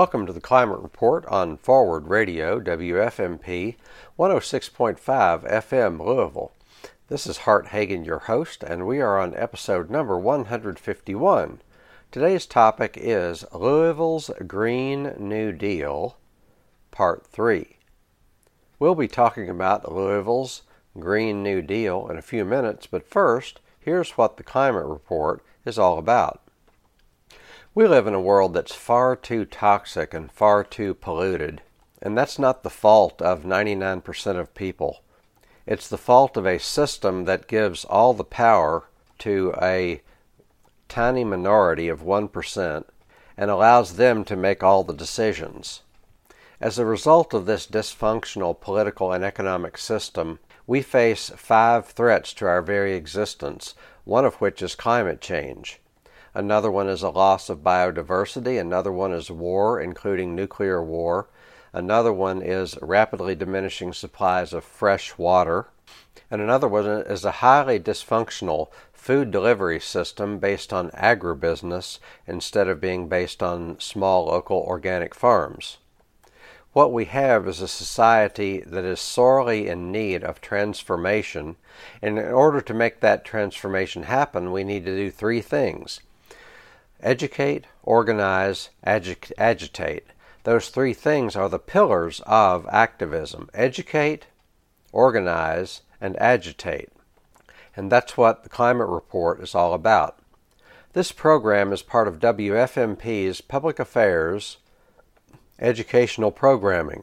Welcome to the Climate Report on Forward Radio, WFMP 106.5 FM Louisville. This is Hart Hagen, your host, and we are on episode number 151. Today's topic is Louisville's Green New Deal, Part 3. We'll be talking about Louisville's Green New Deal in a few minutes, but first, here's what the Climate Report is all about. We live in a world that's far too toxic and far too polluted, and that's not the fault of 99% of people. It's the fault of a system that gives all the power to a tiny minority of 1% and allows them to make all the decisions. As a result of this dysfunctional political and economic system, we face five threats to our very existence, one of which is climate change. Another one is a loss of biodiversity. Another one is war, including nuclear war. Another one is rapidly diminishing supplies of fresh water. And another one is a highly dysfunctional food delivery system based on agribusiness instead of being based on small local organic farms. What we have is a society that is sorely in need of transformation, and in order to make that transformation happen, we need to do three things educate, organize, agi- agitate. Those three things are the pillars of activism educate, organize, and agitate. And that's what the Climate Report is all about. This program is part of WFMP's Public Affairs educational programming.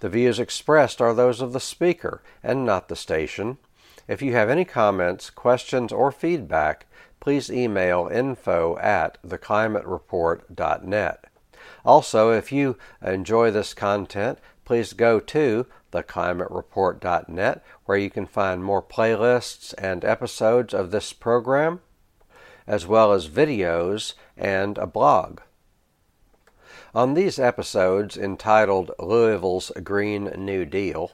The views expressed are those of the speaker and not the station. If you have any comments, questions, or feedback, please email info at theclimatereport.net. Also, if you enjoy this content, please go to theclimatereport.net where you can find more playlists and episodes of this program, as well as videos and a blog. On these episodes entitled Louisville's Green New Deal,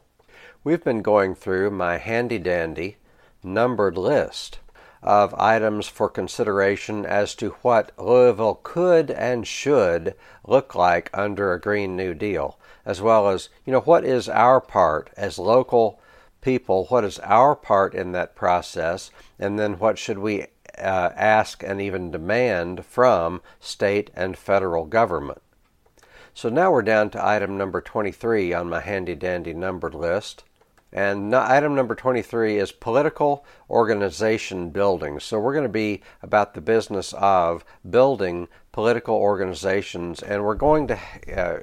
we've been going through my handy dandy numbered list of items for consideration as to what Louisville could and should look like under a Green New Deal, as well as, you know, what is our part as local people, what is our part in that process, and then what should we uh, ask and even demand from state and federal government. So now we're down to item number 23 on my handy dandy numbered list. And item number 23 is political organization building. So we're going to be about the business of building political organizations, and we're going to, uh,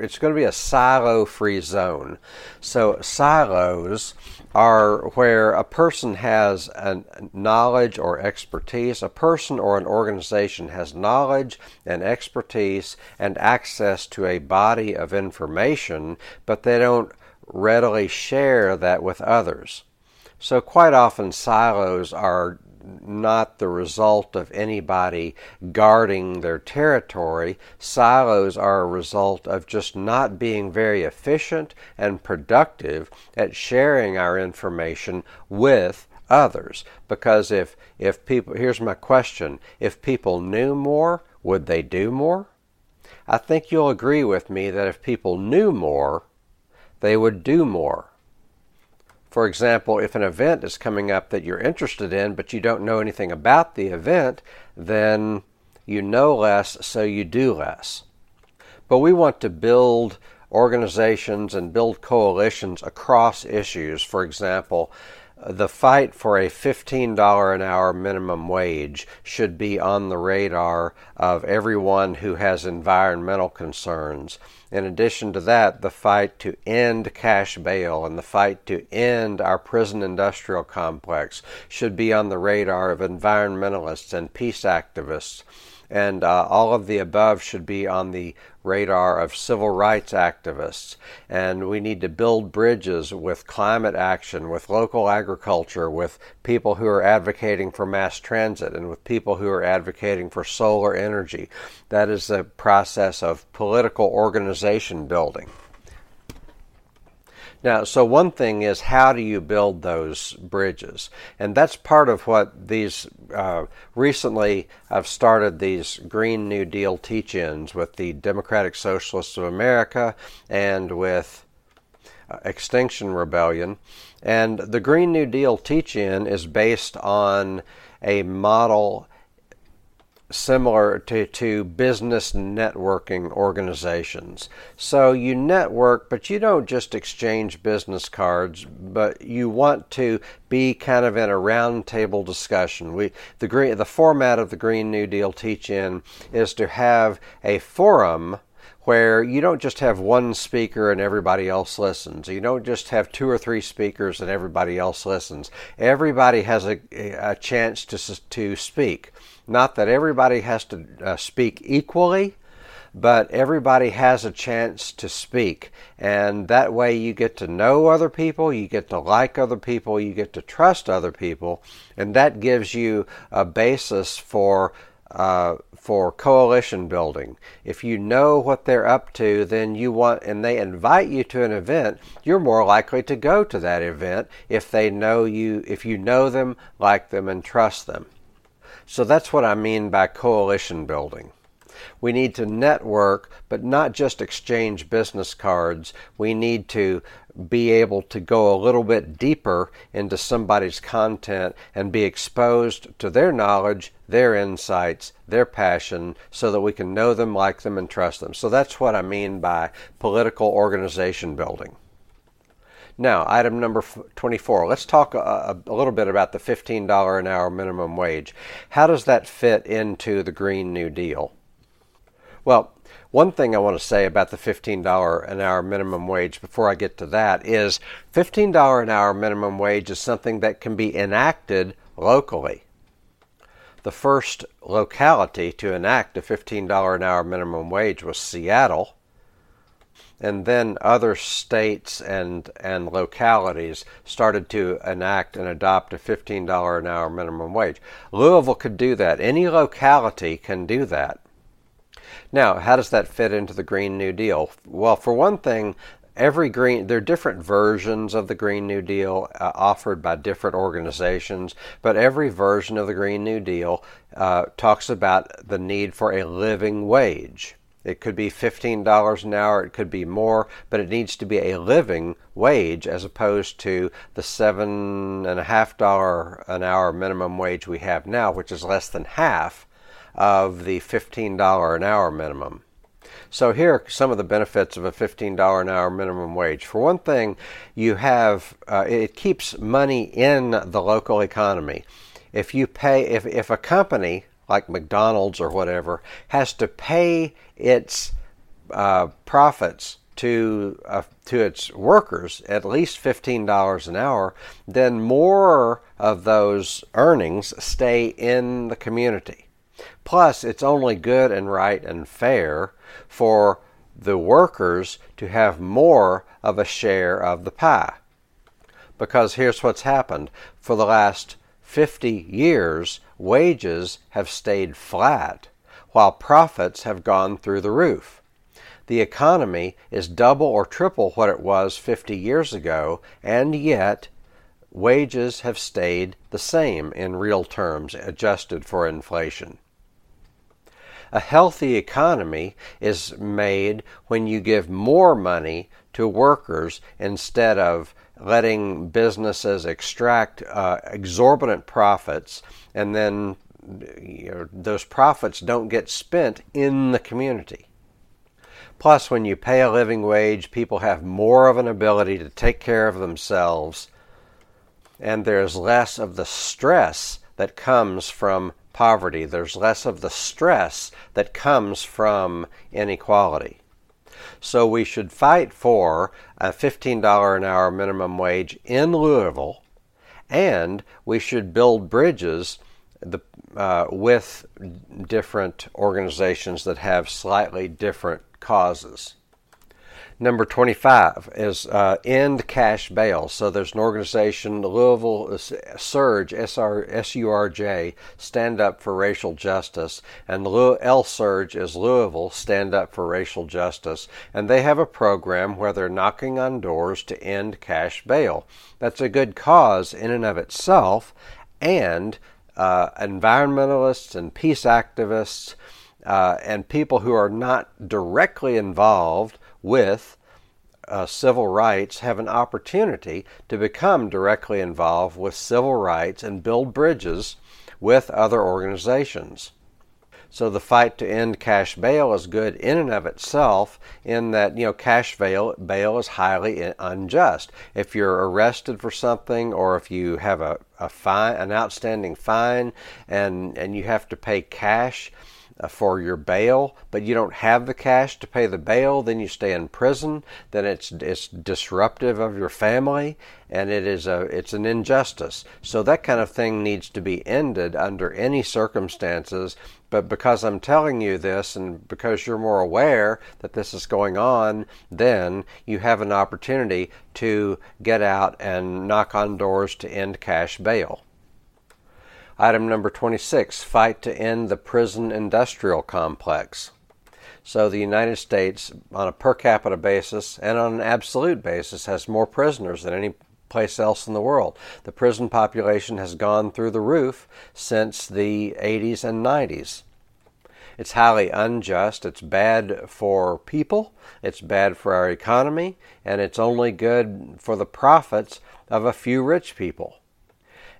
it's going to be a silo free zone. So silos are where a person has a knowledge or expertise, a person or an organization has knowledge and expertise and access to a body of information, but they don't readily share that with others. So, quite often, silos are not the result of anybody guarding their territory. Silos are a result of just not being very efficient and productive at sharing our information with others. Because if, if people, here's my question if people knew more, would they do more? I think you'll agree with me that if people knew more, they would do more. For example, if an event is coming up that you're interested in, but you don't know anything about the event, then you know less, so you do less. But we want to build organizations and build coalitions across issues. For example, the fight for a $15 an hour minimum wage should be on the radar of everyone who has environmental concerns. In addition to that, the fight to end cash bail and the fight to end our prison industrial complex should be on the radar of environmentalists and peace activists and uh, all of the above should be on the radar of civil rights activists. And we need to build bridges with climate action, with local agriculture, with people who are advocating for mass transit, and with people who are advocating for solar energy. That is the process of political organization building. Now, so one thing is how do you build those bridges? And that's part of what these uh, recently I've started these Green New Deal teach ins with the Democratic Socialists of America and with uh, Extinction Rebellion. And the Green New Deal teach in is based on a model similar to, to business networking organizations. So you network, but you don't just exchange business cards, but you want to be kind of in a roundtable discussion. We the green the format of the Green New Deal teach-in is to have a forum where you don't just have one speaker and everybody else listens. You don't just have two or three speakers and everybody else listens. Everybody has a, a chance to, to speak. Not that everybody has to uh, speak equally, but everybody has a chance to speak. And that way you get to know other people, you get to like other people, you get to trust other people, and that gives you a basis for. Uh, for coalition building. If you know what they're up to, then you want, and they invite you to an event, you're more likely to go to that event if they know you, if you know them, like them, and trust them. So that's what I mean by coalition building. We need to network, but not just exchange business cards. We need to be able to go a little bit deeper into somebody's content and be exposed to their knowledge, their insights, their passion, so that we can know them, like them, and trust them. So that's what I mean by political organization building. Now, item number 24. Let's talk a, a, little bit about the $15 an hour minimum wage. How does that fit into the Green New Deal? Well, one thing I want to say about the $15 an hour minimum wage before I get to that is $15 an hour minimum wage is something that can be enacted locally. The first locality to enact a $15 an hour minimum wage was Seattle and then other states and and localities started to enact and adopt a $15 an hour minimum wage. Louisville could do that. Any locality can do that. Now, how does that fit into the Green New Deal? Well, for one thing, every green there are different versions of the green new deal uh, offered by different organizations but every version of the green new deal uh, talks about the need for a living wage it could be $15 an hour, it could be more, but it needs to be a living wage as opposed to the $7.5 an hour minimum wage we have now, which is less than half of the $15 an hour minimum. So here are some of the benefits of a $15 an hour minimum wage. For one thing, you have uh, it keeps money in the local economy. If you pay if if a company like McDonald's or whatever, has to pay its uh, profits to uh, to its workers at least fifteen dollars an hour, then more of those earnings stay in the community. Plus, it's only good and right and fair for the workers to have more of a share of the pie. Because here's what's happened for the last 50 years, wages have stayed flat, while profits have gone through the roof. The economy is double or triple what it was 50 years ago, and yet wages have stayed the same in real terms, adjusted for inflation. A healthy economy is made when you give more money to workers instead of letting businesses extract uh, exorbitant profits and then you know, those profits don't get spent in the community. Plus, when you pay a living wage, people have more of an ability to take care of themselves, and there's less of the stress that comes from poverty. There's less of the stress that comes from inequality. So we should fight for a $15 an hour minimum wage in Louisville, and we should build bridges the, uh, with different organizations that have slightly different causes. Number 25 is uh, End Cash Bail. So there's an organization, Louisville uh, Surge, S-U-R-J, Stand Up for Racial Justice, and L Surge is Louisville, Stand Up for Racial Justice, and they have a program where they're knocking on doors to end cash bail. That's a good cause in and of itself, and uh, environmentalists and peace activists uh, and people who are not directly involved with uh, civil rights have an opportunity to become directly involved with civil rights and build bridges with other organizations. So the fight to end cash bail is good in and of itself in that, you know, cash bail, bail is highly unjust. If you're arrested for something or if you have a, a fine, an outstanding fine and, and you have to pay cash, Uh, for your bail, but you don't have the cash to pay the bail, then you stay in prison. Then it's it's disruptive of your family, and it is a it's an injustice. So that kind of thing needs to be ended under any circumstances. But because I'm telling you this, and because you're more aware that this is going on, then you have an opportunity to get out and knock on doors to end cash bail. Item number 26 Fight to end the prison industrial complex. So, the United States, on a per capita basis and on an absolute basis, has more prisoners than any place else in the world. The prison population has gone through the roof since the 80s and 90s. It's highly unjust. It's bad for people. It's bad for our economy. And it's only good for the profits of a few rich people.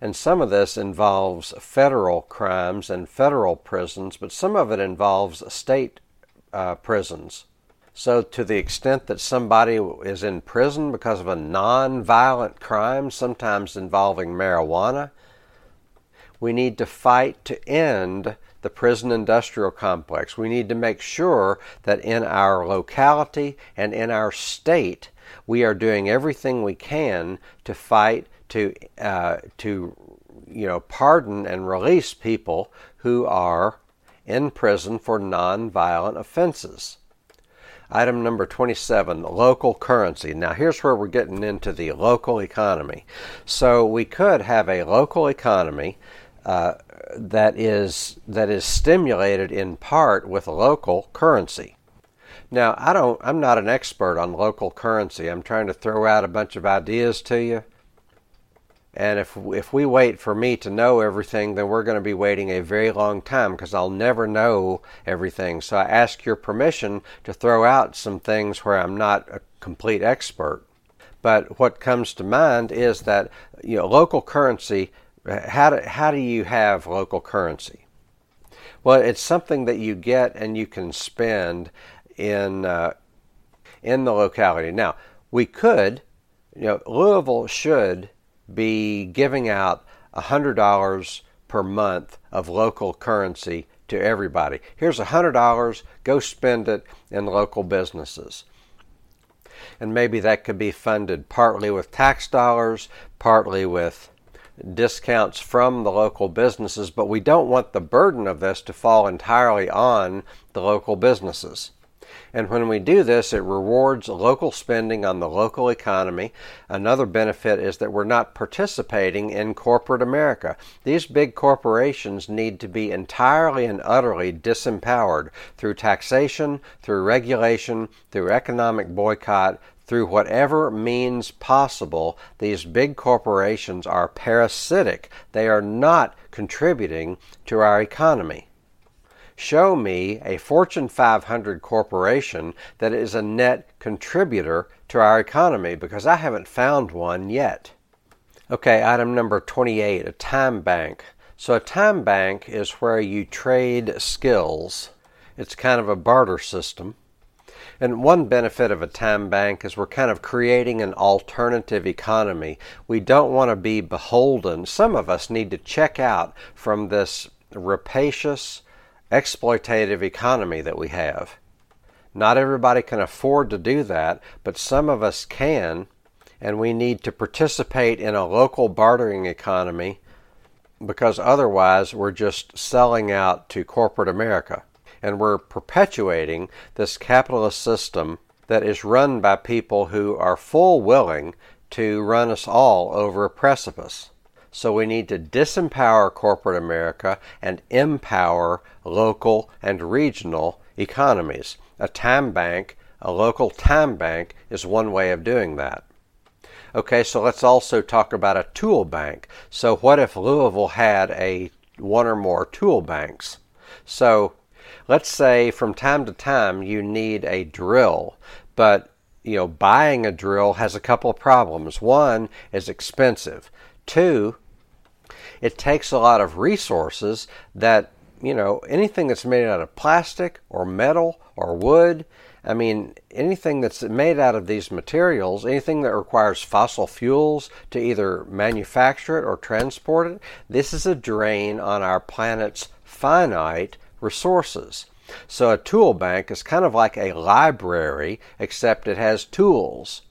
And some of this involves federal crimes and federal prisons, but some of it involves state uh, prisons. So, to the extent that somebody is in prison because of a non-violent crime, sometimes involving marijuana, we need to fight to end the prison industrial complex. We need to make sure that in our locality and in our state, we are doing everything we can to fight to uh, to you know pardon and release people who are in prison for non-violent offenses. Item number 27, local currency. Now, here's where we're getting into the local economy. So, we could have a local economy uh, that is that is stimulated in part with local currency. Now, I don't. I'm not an expert on local currency. I'm trying to throw out a bunch of ideas to you. And if if we wait for me to know everything, then we're going to be waiting a very long time because I'll never know everything. So I ask your permission to throw out some things where I'm not a complete expert. But what comes to mind is that you know local currency. How do, how do you have local currency? Well, it's something that you get and you can spend in uh, in the locality. Now, we could, you know, Louisville should be giving out $100 per month of local currency to everybody. Here's $100, go spend it in local businesses. And maybe that could be funded partly with tax dollars, partly with discounts from the local businesses, but we don't want the burden of this to fall entirely on the local businesses. And when we do this, it rewards local spending on the local economy. Another benefit is that we're not participating in corporate America. These big corporations need to be entirely and utterly disempowered through taxation, through regulation, through economic boycott, through whatever means possible, these big corporations are parasitic. They are not contributing to our economy. Show me a Fortune 500 corporation that is a net contributor to our economy because I haven't found one yet. Okay, item number 28 a time bank. So, a time bank is where you trade skills, it's kind of a barter system. And one benefit of a time bank is we're kind of creating an alternative economy. We don't want to be beholden. Some of us need to check out from this rapacious, exploitative economy that we have. Not everybody can afford to do that, but some of us can, and we need to participate in a local bartering economy because otherwise we're just selling out to corporate America. And we're perpetuating this capitalist system that is run by people who are full willing to run us all over a precipice. So we need to disempower corporate America and empower local and regional economies. A time bank, a local time bank, is one way of doing that. Okay, so let's also talk about a tool bank. So what if Louisville had a one or more tool banks? So let's say from time to time you need a drill, but you know buying a drill has a couple of problems. One is expensive. Two, it takes a lot of resources that you know anything that's made out of plastic or metal or wood I mean, anything that's made out of these materials, anything that requires fossil fuels to either manufacture it or transport it, this is a drain on our planet's finite resources. So a tool bank is kind of like a library, except it has tools.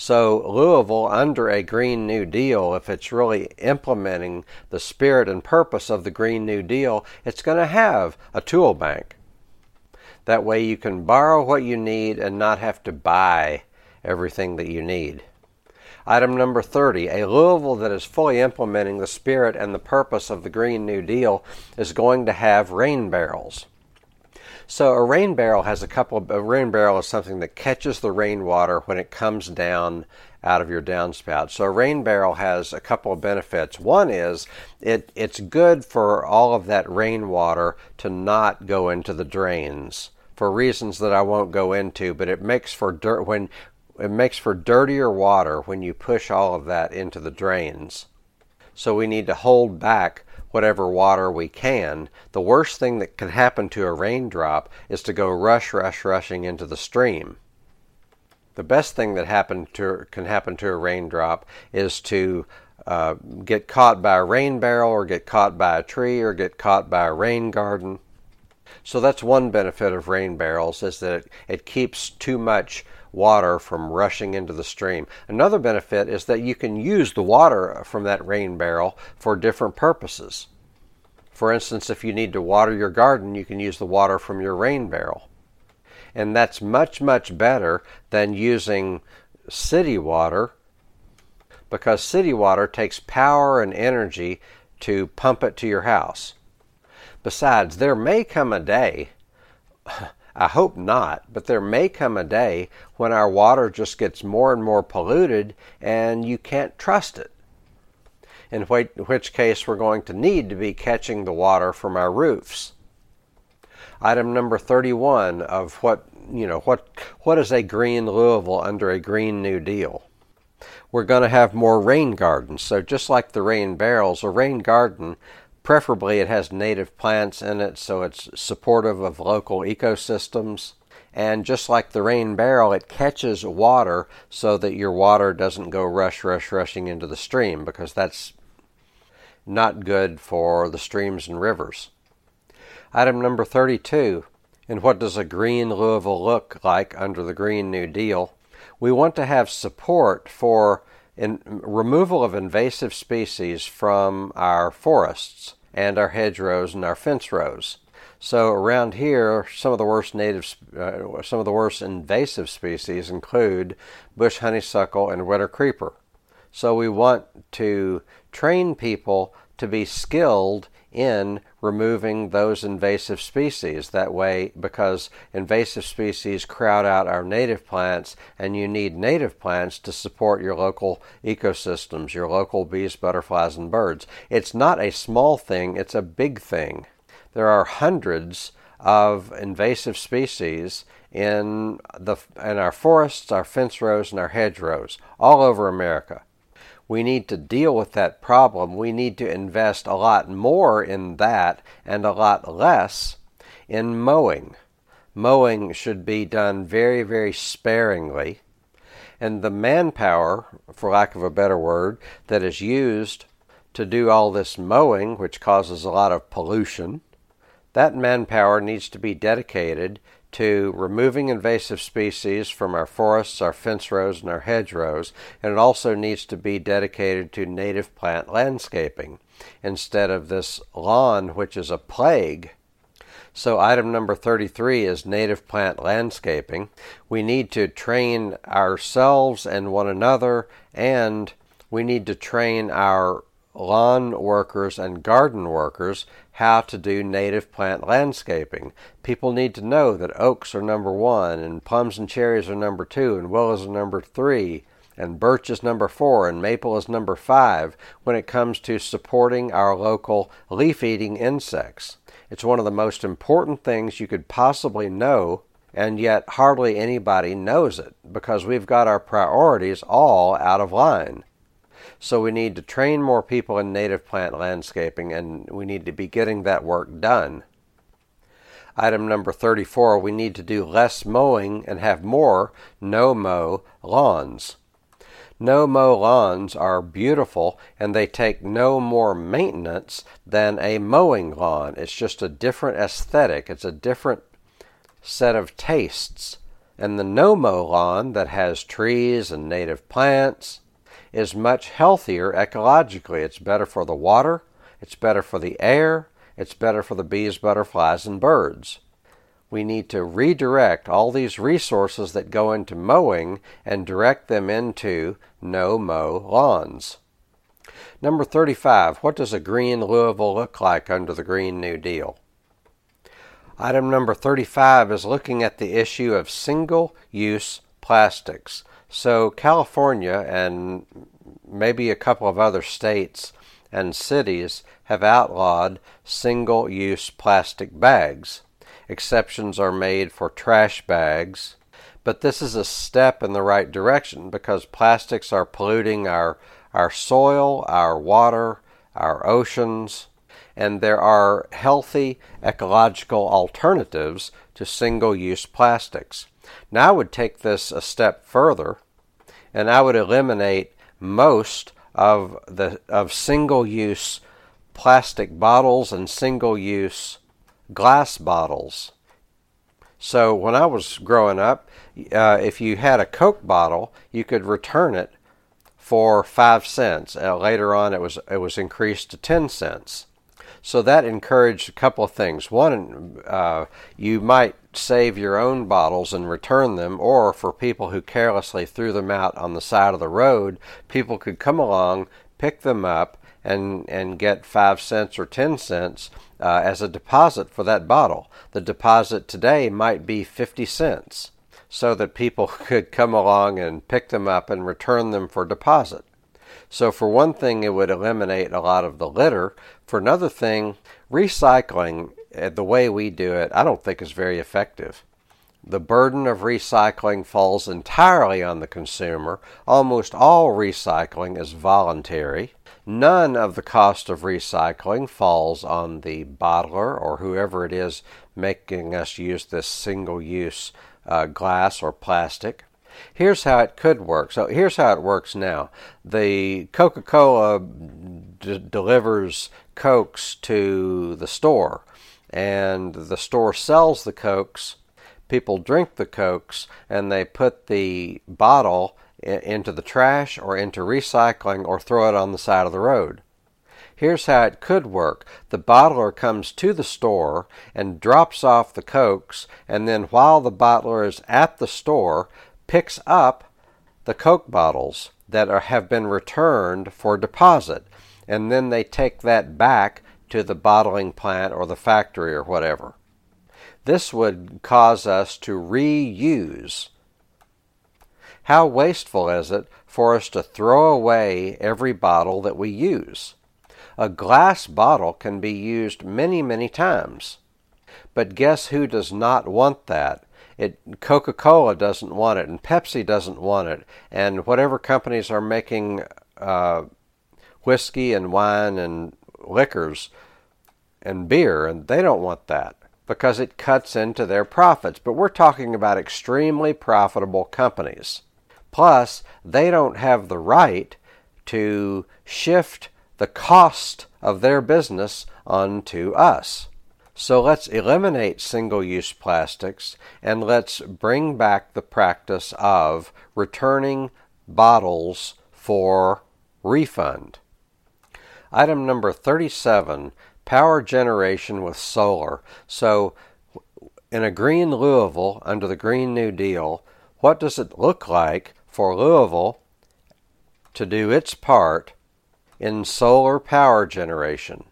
So Louisville, under a Green New Deal, if it's really implementing the spirit and purpose of the Green New Deal, it's going to have a tool bank. That way you can borrow what you need and not have to buy everything that you need. Item number 30 A Louisville that is fully implementing the spirit and the purpose of the Green New Deal is going to have rain barrels. So, a rain barrel has a couple a rain barrel is something that catches the rainwater when it comes down out of your downspout. So, a rain barrel has a couple of benefits. One is it, it's good for all of that rainwater to not go into the drains for reasons that I won't go into, but it makes for dirt when it makes for dirtier water when you push all of that into the drains. So we need to hold back whatever water we can. The worst thing that can happen to a raindrop is to go rush, rush, rushing into the stream. The best thing that happen to, can happen to a raindrop is to uh, get caught by a rain barrel or get caught by a tree or get caught by a rain garden. So that's one benefit of rain barrels is that it, it keeps too much water from rushing into the stream. Another benefit is that you can use the water from that rain barrel for different purposes. For instance, if you need to water your garden, you can use the water from your rain barrel. And that's much, much better than using city water because city water takes power and energy to pump it to your house. Besides, there may come a day, I hope not, but there may come a day when our water just gets more and more polluted and you can't trust it. In which case, we're going to need to be catching the water from our roofs. Item number 31 of what, you know, what, what is a green Louisville under a Green New Deal? We're going to have more rain gardens. So, just like the rain barrels, a rain garden Preferably, it has native plants in it so it's supportive of local ecosystems. And just like the rain barrel, it catches water so that your water doesn't go rush, rush, rushing into the stream because that's not good for the streams and rivers. Item number 32. And what does a green Louisville look like under the Green New Deal? We want to have support for in, removal of invasive species from our forests and our hedgerows and our fence rows. So around here, some of the worst native, uh, some of the worst invasive species include bush honeysuckle and winter creeper. So we want to train people to be skilled in removing those invasive species. That way, because invasive species crowd out our native plants, and you need native plants to support your local ecosystems, your local bees, butterflies, and birds. It's not a small thing, it's a big thing. There are hundreds of invasive species in the in our forests, our fence rows, and our hedgerows all over America we need to deal with that problem. We need to invest a lot more in that and a lot less in mowing. Mowing should be done very, very sparingly. And the manpower, for lack of a better word, that is used to do all this mowing, which causes a lot of pollution, that manpower needs to be dedicated to removing invasive species from our forests, our fence rows, and our hedgerows, and it also needs to be dedicated to native plant landscaping instead of this lawn, which is a plague. So, item number 33 is native plant landscaping. We need to train ourselves and one another, and we need to train our lawn workers and garden workers how to do native plant landscaping. People need to know that oaks are number one, and plums and cherries are number two, and willows are number three, and birch is number four, and maple is number five when it comes to supporting our local leaf eating insects. It's one of the most important things you could possibly know, and yet hardly anybody knows it because we've got our priorities all out of line. So we need to train more people in native plant landscaping, and we need to be getting that work done. Item number 34 we need to do less mowing and have more no mow lawns. No mow lawns are beautiful and they take no more maintenance than a mowing lawn. It's just a different aesthetic, it's a different set of tastes. And the no mow lawn that has trees and native plants is much healthier ecologically. It's better for the water, it's better for the air, it's better for the bees, butterflies, and birds. We need to redirect all these resources that go into mowing and direct them into no mow lawns. Number 35. What does a green Louisville look like under the Green New Deal? Item number 35 is looking at the issue of single use plastics. So, California and maybe a couple of other states and cities have outlawed single use plastic bags. Exceptions are made for trash bags, but this is a step in the right direction because plastics are polluting our, our soil, our water, our oceans, and there are healthy ecological alternatives to single use plastics. Now I would take this a step further and I would eliminate most of the of single use plastic bottles and single use glass bottles. So when I was growing up, uh, if you had a Coke bottle, you could return it for five cents. Uh, later on, it was it was increased to ten cents. So that encouraged a couple of things. One, uh, you might save your own bottles and return them, or for people who carelessly threw them out on the side of the road, people could come along, pick them up, and, and get five cents or ten cents uh, as a deposit for that bottle. The deposit today might be 50 cents so that people could come along and pick them up and return them for deposit. So, for one thing, it would eliminate a lot of the litter. For another thing, recycling, eh, the way we do it, I don't think is very effective. The burden of recycling falls entirely on the consumer. Almost all recycling is voluntary. None of the cost of recycling falls on the bottler or whoever it is making us use this single use uh, glass or plastic. Here's how it could work. So here's how it works now. The Coca Cola d- delivers Cokes to the store, and the store sells the Cokes. People drink the Cokes, and they put the bottle into the trash or into recycling or throw it on the side of the road. Here's how it could work. The bottler comes to the store and drops off the Cokes, and then while the bottler is at the store, picks up the Coke bottles that are, have been returned for deposit, and then they take that back to the bottling plant or the factory or whatever. This would cause us to reuse. How wasteful is it for us to throw away every bottle that we use? A glass bottle can be used many, many times. But guess who does not want that? It Coca Cola doesn't want it, and Pepsi doesn't want it, and whatever companies are making uh, whiskey and wine and liquors and beer, and they don't want that because it cuts into their profits. But we're talking about extremely profitable companies. Plus, they don't have the right to shift the cost of their business onto us. So let's eliminate single use plastics and let's bring back the practice of returning bottles for refund. Item number 37 power generation with solar. So In a green Louisville under the Green New Deal, what does it look like for Louisville to do its part in solar power generation?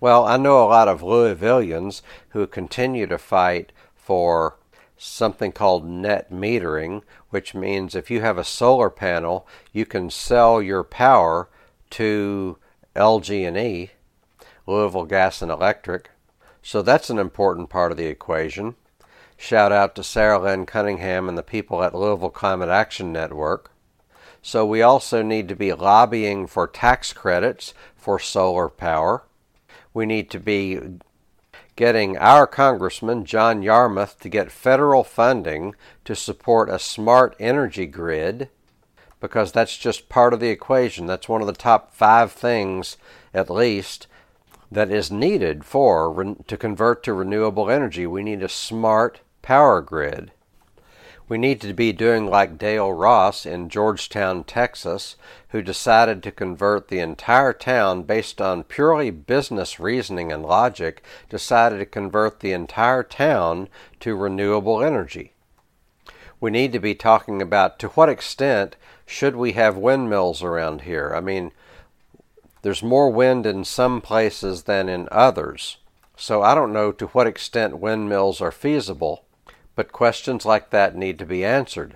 Well, I know a lot of Louisvillians who continue to fight for something called net metering, which means if you have a solar panel, you can sell your power to LG&E, Louisville Gas and Electric. So that's an important part of the equation. Shout out to Sarah Lynn Cunningham and the people at Louisville Climate Action Network. So we also need to be lobbying for tax credits for solar power. We need to be getting our Congressman, John Yarmuth, to get federal funding to support a smart energy grid because that's just part of the equation. That's one of the top five things, at least, that is needed for to convert to renewable energy. We need a smart power grid. We need to be doing like Dale Ross in Georgetown, Texas, who decided to convert the entire town based on purely business reasoning and logic, decided to convert the entire town to renewable energy. We need to be talking about to what extent should we have windmills around here? I mean, there's more wind in some places than in others. So I don't know to what extent windmills are feasible but questions like that need to be answered.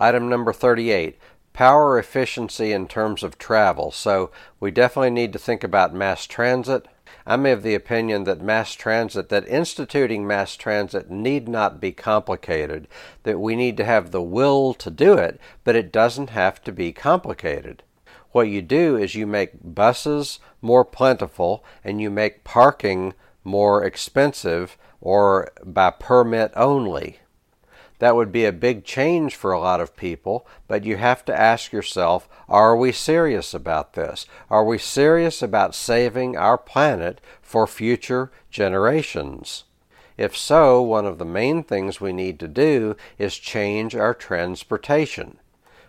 Item number 38 power efficiency in terms of travel. So we definitely need to think about mass transit. I'm of the opinion that mass transit, that instituting mass transit need not be complicated, that we need to have the will to do it, but it doesn't have to be complicated. What you do is you make buses more plentiful and you make parking more expensive or by permit only. That would be a big change for a lot of people, but you have to ask yourself are we serious about this? Are we serious about saving our planet for future generations? If so, one of the main things we need to do is change our transportation.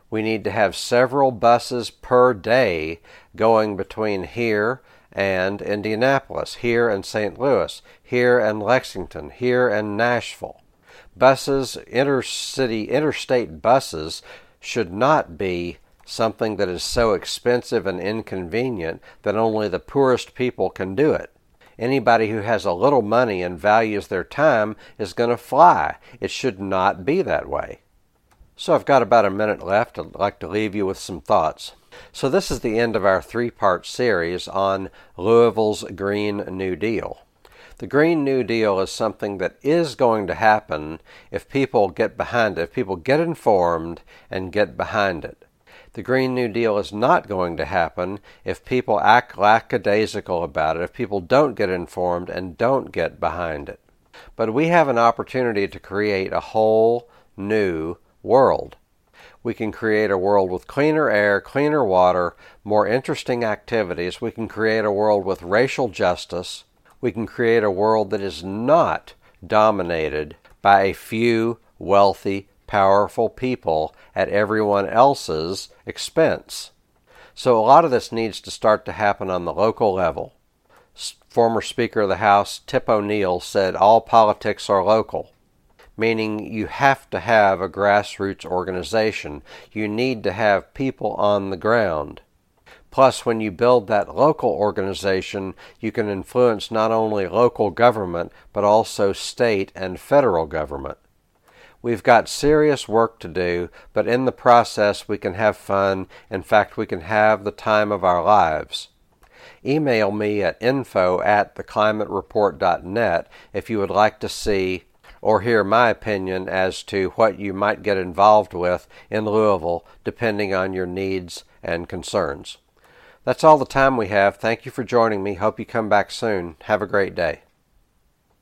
We need to have several buses per day going between here and Indianapolis, here and St. Louis, here and Lexington, here and Nashville. Buses, intercity, interstate buses, should not be something that is so expensive and inconvenient that only the poorest people can do it. Anybody who has a little money and values their time is going to fly. It should not be that way. So I've got about a minute left. I'd like to leave you with some thoughts. So, this is the end of our three part series on Louisville's Green New Deal. The Green New Deal is something that is going to happen if people get behind it, if people get informed and get behind it. The Green New Deal is not going to happen if people act lackadaisical about it, if people don't get informed and don't get behind it. But we have an opportunity to create a whole new world we can create a world with cleaner air, cleaner water, more interesting activities. We can create a world with racial justice. We can create a world that is not dominated by a few wealthy, powerful people at everyone else's expense. So, a lot of this needs to start to happen on the local level. Former Speaker of the House Tip O'Neill said all politics are local meaning you have to have a grassroots organization. You need to have people on the ground. Plus, when you build that local organization, you can influence not only local government, but also state and federal government. We've got serious work to do, but in the process, we can have fun. In fact, we can have the time of our lives. Email me at info at theclimatereport.net if you would like to see or hear my opinion as to what you might get involved with in Louisville depending on your needs and concerns. That's all the time we have. Thank you for joining me. Hope you come back soon. Have a great day.